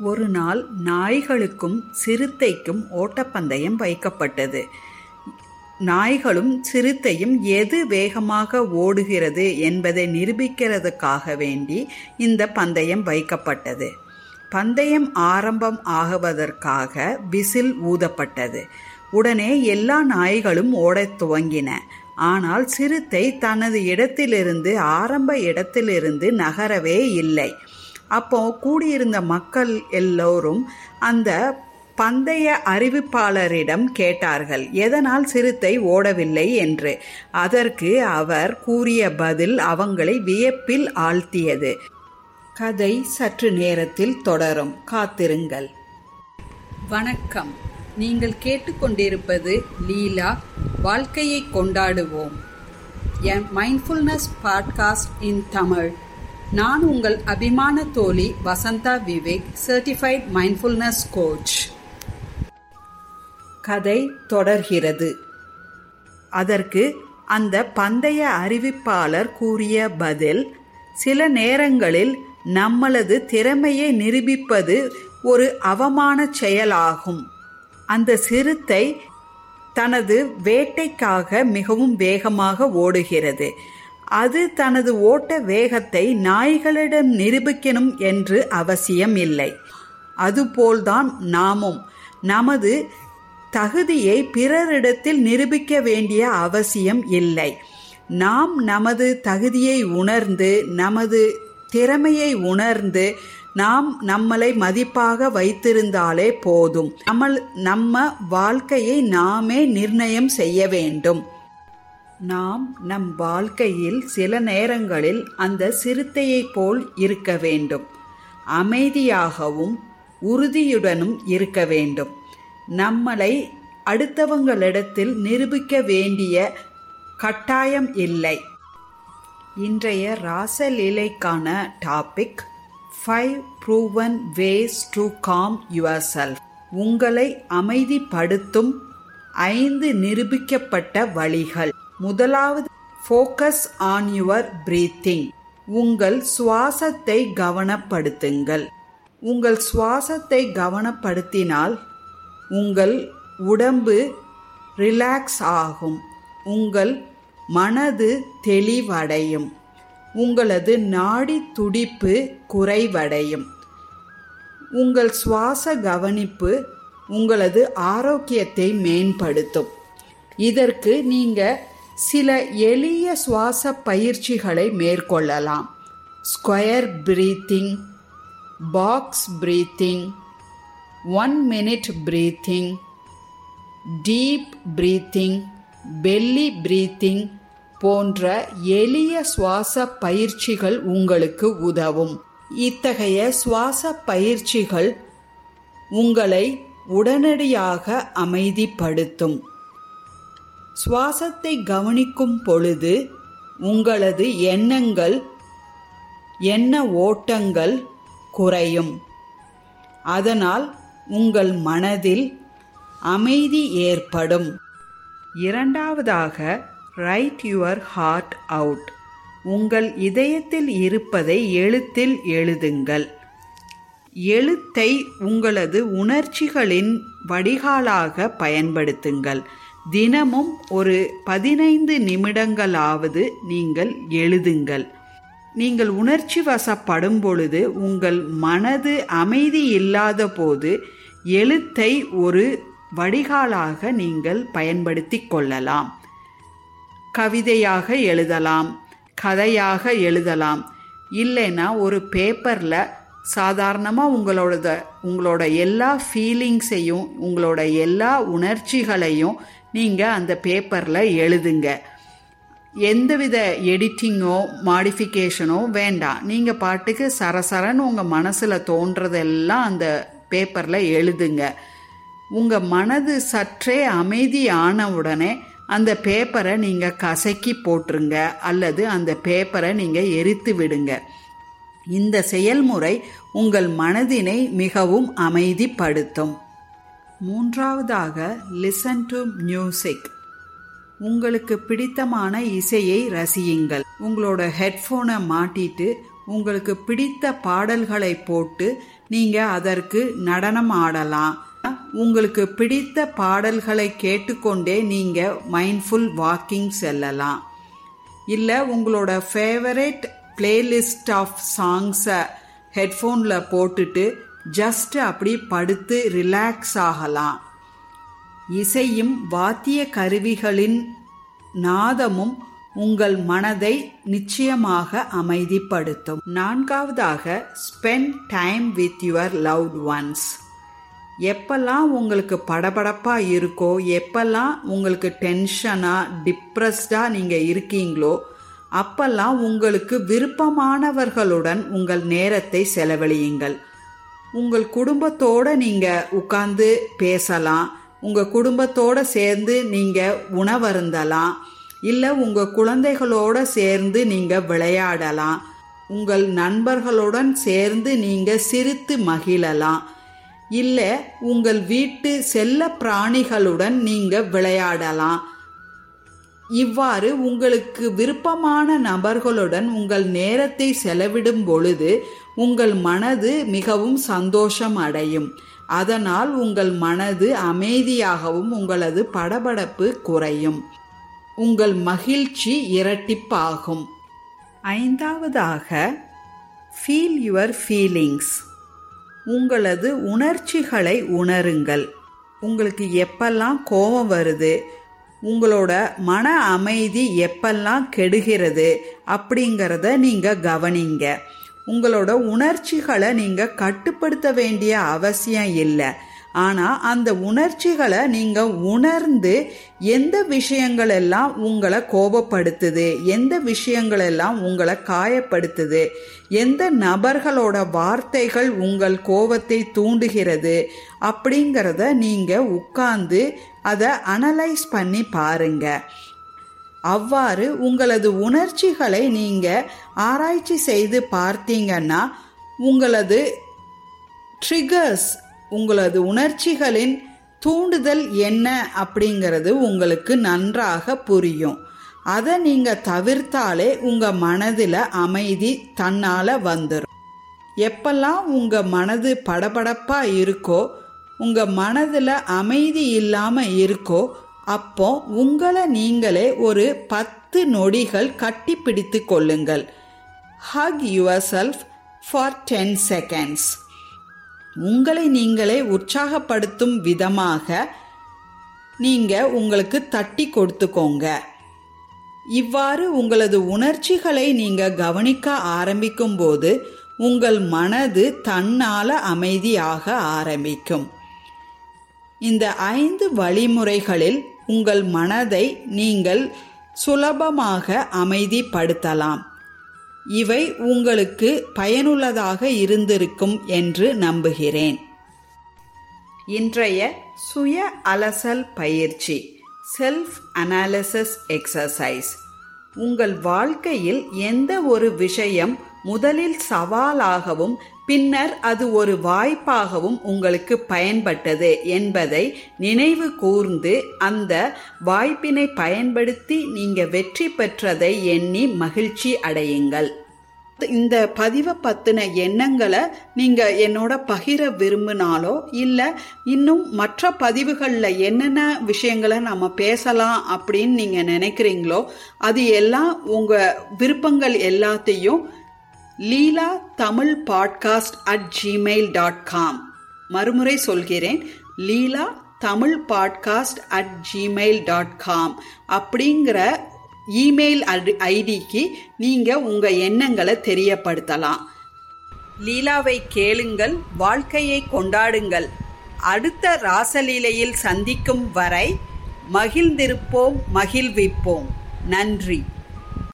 ஒரு நாள் நாய்களுக்கும் சிறுத்தைக்கும் ஓட்டப்பந்தயம் வைக்கப்பட்டது. நாய்களும் சிறுத்தையும் எது வேகமாக ஓடுகிறது என்பதை நிரூபிக்கிறதுக்காக வேண்டி இந்த பந்தயம் வைக்கப்பட்டது. பந்தயம் ஆரம்பம் ஆகுவதற்காக விசில் ஊதப்பட்டது. உடனே எல்லா நாய்களும் ஓடத் துவங்கின. ஆனால் சிறுத்தை தனது இடத்திலிருந்து ஆரம்ப இடத்திலிருந்து நகரவே இல்லை. அப்போ கூடியிருந்த மக்கள் எல்லோரும் அந்த பந்தய அறிவிப்பாளரிடம் கேட்டார்கள் எதனால் சிறுத்தை ஓடவில்லை? என்று. அதற்கு அவர் கூறிய பதில் அவங்களை வியப்பில் ஆழ்த்தியது. கதை சற்று நேரத்தில் தொடரும். காத்திருங்கள். வணக்கம். நீங்கள் கேட்டுக்கொண்டிருப்பது லீலா வாழ்க்கையை கொண்டாடுவோம். என் மைண்ட்ஃபுல்னஸ் பாட்காஸ்ட் இன் தமிழ். நான் உங்கள் அபிமான தோழி Vasantha Vivek certified mindfulness coach கதை தொடர்கிறது. அதற்கு அந்த பந்தய அறிவிப்பாளர் கூறிய பதில் சில நேரங்களில் நம்மளது திறமையை நிரூபிப்பது ஒரு அவமான செயலாகும். அந்த சிறுத்தை தனது வேட்டைக்காக மிகவும் வேகமாக ஓடுகிறது. அது தனது ஓட்ட வேகத்தை நாய்களிடம் நிரூபிக்கணும் என்று அவசியம் இல்லை. அதுபோல்தான் நாமும். நமது தகுதியை பிறரிடத்தில் நிரூபிக்க வேண்டிய அவசியம் இல்லை. நாம் நமது தகுதியை உணர்ந்து நமது திறமையை உணர்ந்து நாம் நம்மளை மதிப்பாக வைத்திருந்தாலே போதும். நம்ம நம்ம வாழ்க்கையை நாமே நிர்ணயம் செய்ய வேண்டும். நாம் நம் வாழ்க்கையில் சில நேரங்களில் அந்த சிறுத்தையைப் போல் இருக்க வேண்டும். அமைதியாகவும் உறுதியுடனும் இருக்க வேண்டும். நம்மளை அடுத்தவங்களிடத்தில் நிரூபிக்க வேண்டிய கட்டாயம் இல்லை. இன்றைய ராசலீலைக்கான topic five proven ways to calm your self உங்களை அமைதிப்படுத்தும் ஐந்து நிரூபிக்கப்பட்ட வழிகள். முதலாவது ஃபோக்கஸ் ஆன் யுவர் பிரீத்திங் உங்கள் சுவாசத்தை கவனப்படுத்துங்கள். உங்கள் சுவாசத்தை கவனப்படுத்தினால் உங்கள் உடம்பு ரிலாக்ஸ் ஆகும். உங்கள் மனது தெளிவடையும். உங்களது நாடி துடிப்பு குறைவடையும். உங்கள் சுவாச கவனிப்பு உங்களது ஆரோக்கியத்தை மேம்படுத்தும். இதற்கு நீங்கள் சில எளிய சுவாச பயிற்சிகளை மேற்கொள்ளலாம். Square breathing box breathing one minute breathing deep breathing belly breathing போன்ற எளிய சுவாச பயிற்சிகள் உங்களுக்கு உதவும். இத்தகைய சுவாச பயிற்சிகள் உங்களை உடனடியாக அமைதிப்படுத்தும். சுவாசத்தை கவனிக்கும் பொழுது உங்களது எண்ணங்கள் எண்ண ஓட்டங்கள் குறையும். அதனால் உங்கள் மனதில் அமைதி ஏற்படும். இரண்டாவதாக ரைட் யுவர் ஹார்ட் அவுட் உங்கள் இதயத்தில் இருப்பதை எழுத்தில் எழுதுங்கள். எழுத்தை உங்களது உணர்ச்சிகளின் வடிகாலாக பயன்படுத்துங்கள். தினமும் ஒரு பதினைந்து நிமிடங்களாவது நீங்கள் எழுதுங்கள். நீங்கள் உணர்ச்சி வசப்படும் பொழுது உங்கள் மனது அமைதி இல்லாத போது எழுத்தை ஒரு வடிகாலாக நீங்கள் பயன்படுத்தி கொள்ளலாம். கவிதையாக எழுதலாம் கதையாக எழுதலாம் இல்லைன்னா ஒரு பேப்பரில் சாதாரணமாக உங்களோட உங்களோட எல்லா ஃபீலிங்ஸையும் உங்களோட எல்லா உணர்ச்சிகளையும் நீங்கள் அந்த பேப்பரில் எழுதுங்க. எந்தவித எடிட்டிங்கோ மாடிஃபிகேஷனோ வேண்டாம். நீங்கள் பாட்டுக்கு சரசரன்னு உங்கள் மனசில் தோன்றதெல்லாம் அந்த பேப்பரில் எழுதுங்க. உங்கள் மனது சற்றே அமைதி ஆன உடனே அந்த பேப்பரை நீங்கள் கசக்கி போட்டுருங்க. அல்லது அந்த பேப்பரை நீங்கள் எரித்து விடுங்க. இந்த செயல்முறை உங்கள் மனதினை மிகவும் அமைதிப்படுத்தும். மூன்றாவதாக லிசன் டு மியூசிக் உங்களுக்கு பிடித்தமான இசையை ரசியுங்கள். உங்களோட ஹெட்ஃபோனை மாட்டிட்டு உங்களுக்கு பிடித்த பாடல்களை போட்டு நீங்கள் அதற்கு நடனம் ஆடலாம். உங்களுக்கு பிடித்த பாடல்களை கேட்டுக்கொண்டே நீங்கள் மைண்ட்ஃபுல் வாக்கிங் செல்லலாம். இல்லை உங்களோட ஃபேவரட் பிளேலிஸ்ட் ஆஃப் சாங்ஸை ஹெட்ஃபோனில் போட்டுட்டு ஜஸ்ட் அப்படி படுத்து ரிலாக்ஸ் ஆகலாம். இசையும் வாத்திய கருவிகளின் நாதமும் உங்கள் மனதை நிச்சயமாக அமைதிப்படுத்தும். நான்காவதாக spend time with your loved ones எப்பெல்லாம் உங்களுக்கு படபடப்பாக இருக்கோ எப்பெல்லாம் உங்களுக்கு டென்ஷனாக டிப்ரெஸ்டாக நீங்கள் இருக்கீங்களோ அப்பெல்லாம் உங்களுக்கு விருப்பமானவர்களுடன் உங்கள் நேரத்தை செலவழியுங்கள். உங்கள் குடும்பத்தோடு நீங்கள் உட்கார்ந்து பேசலாம். உங்கள் குடும்பத்தோடு சேர்ந்து நீங்கள் உணவருந்தலாம். இல்லை உங்கள் குழந்தைகளோடு சேர்ந்து நீங்கள் விளையாடலாம். உங்கள் நண்பர்களுடன் சேர்ந்து நீங்கள் சிரித்து மகிழலாம். இல்லை உங்கள் வீட்டு செல்ல பிராணிகளுடன் நீங்கள் விளையாடலாம். இவ்வாறு உங்களுக்கு விருப்பமான நபர்களுடன் உங்கள் நேரத்தை செலவிடும் பொழுது உங்கள் மனது மிகவும் சந்தோஷம் அடையும். அதனால் உங்கள் மனது அமைதியாகவும் உங்களது படபடப்பு குறையும். உங்கள் மகிழ்ச்சி இரட்டிப்பாகும். ஐந்தாவதாக ஃபீல் யுவர் ஃபீலிங்ஸ் உங்களது உணர்ச்சிகளை உணருங்கள். உங்களுக்கு எப்பெல்லாம் கோபம் வருது உங்களோட மன அமைதி எப்பெல்லாம் கெடுகிறது அப்படிங்கிறத நீங்கள் கவனிங்க. உங்களோட உணர்ச்சிகளை நீங்கள் கட்டுப்படுத்த வேண்டிய அவசியம் இல்லை. ஆனால் அந்த உணர்ச்சிகளை நீங்கள் உணர்ந்து எந்த விஷயங்கள் எல்லாம் உங்களை கோபப்படுத்துது எந்த விஷயங்கள் எல்லாம் உங்களை காயப்படுத்துது எந்த நபர்களோட வார்த்தைகள் உங்கள் கோபத்தை தூண்டுகிறது அப்படிங்கிறத நீங்கள் உட்கார்ந்து அதை அனலைஸ் பண்ணி பாருங்க. அவ்வாறு உங்களது உணர்ச்சிகளை நீங்கள் ஆராய்ச்சி செய்து பார்த்தீங்கன்னா உங்களது ட்ரிகர்ஸ் உங்களது உணர்ச்சிகளின் தூண்டுதல் என்ன அப்படிங்கிறது உங்களுக்கு நன்றாக புரியும். அதை நீங்கள் தவிர்த்தாலே உங்கள் மனதில் அமைதி தன்னால் வந்துடும் எப்பெல்லாம் உங்கள் மனது படபடப்பாக இருக்கோ உங்கள் மனதில் அமைதி இல்லாமல் இருக்கோ அப்போ உங்களை நீங்களே ஒரு பத்து நொடிகள் கட்டி பிடித்து கொள்ளுங்கள். Hug your self for ten seconds உங்களை நீங்களே உற்சாகப்படுத்தும் விதமாக நீங்கள் உங்களுக்கு தட்டி கொடுத்துக்கோங்க. இவ்வாறு உங்களது உணர்ச்சிகளை நீங்கள் கவனிக்க ஆரம்பிக்கும் போது உங்கள் மனது தன்னால அமைதியாக ஆரம்பிக்கும். இந்த ஐந்து வழிமுறைகளில் உங்கள் மனதை நீங்கள் சுலபமாக அமைதிப்படுத்தலாம். இவை உங்களுக்கு பயனுள்ளதாக இருந்திருக்கும் என்று நம்புகிறேன். இன்றைய சுய அலசல் பயிற்சி செல்ஃப் அனாலிசிஸ் எக்ஸசைஸ் உங்கள் வாழ்க்கையில் எந்த ஒரு விஷயம் முதலில் சவாலாகவும் பின்னர் அது ஒரு வாய்ப்பாகவும் உங்களுக்கு பயன்பட்டது என்பதை நினைவு கூர்ந்து அந்த வாய்ப்பினை பயன்படுத்தி நீங்க வெற்றி பெற்றதை எண்ணி மகிழ்ச்சி அடையுங்கள். இந்த பதிவை பற்றின எண்ணங்களை நீங்கள் என்னோட பகிர விரும்பினாலோ இல்லை இன்னும் மற்ற பதிவுகளில் என்னென்ன விஷயங்களை நம்ம பேசலாம் அப்படின்னு நீங்கள் நினைக்கிறீங்களோ அது எல்லாம் உங்கள் விருப்பங்கள் எல்லாத்தையும் Leela Tamil podcast at Gmail dot com மறுமுறை சொல்கிறேன் Leela Tamil podcast at Gmail dot com அப்படிங்கிற இமெயில் ஐடிக்கு நீங்கள் உங்கள் எண்ணங்களை தெரியப்படுத்தலாம். லீலாவை கேளுங்கள் வாழ்க்கையை கொண்டாடுங்கள். அடுத்த ராசலீலையில் சந்திக்கும் வரை மகிழ்ந்திருப்போம் மகிழ்விப்போம். நன்றி.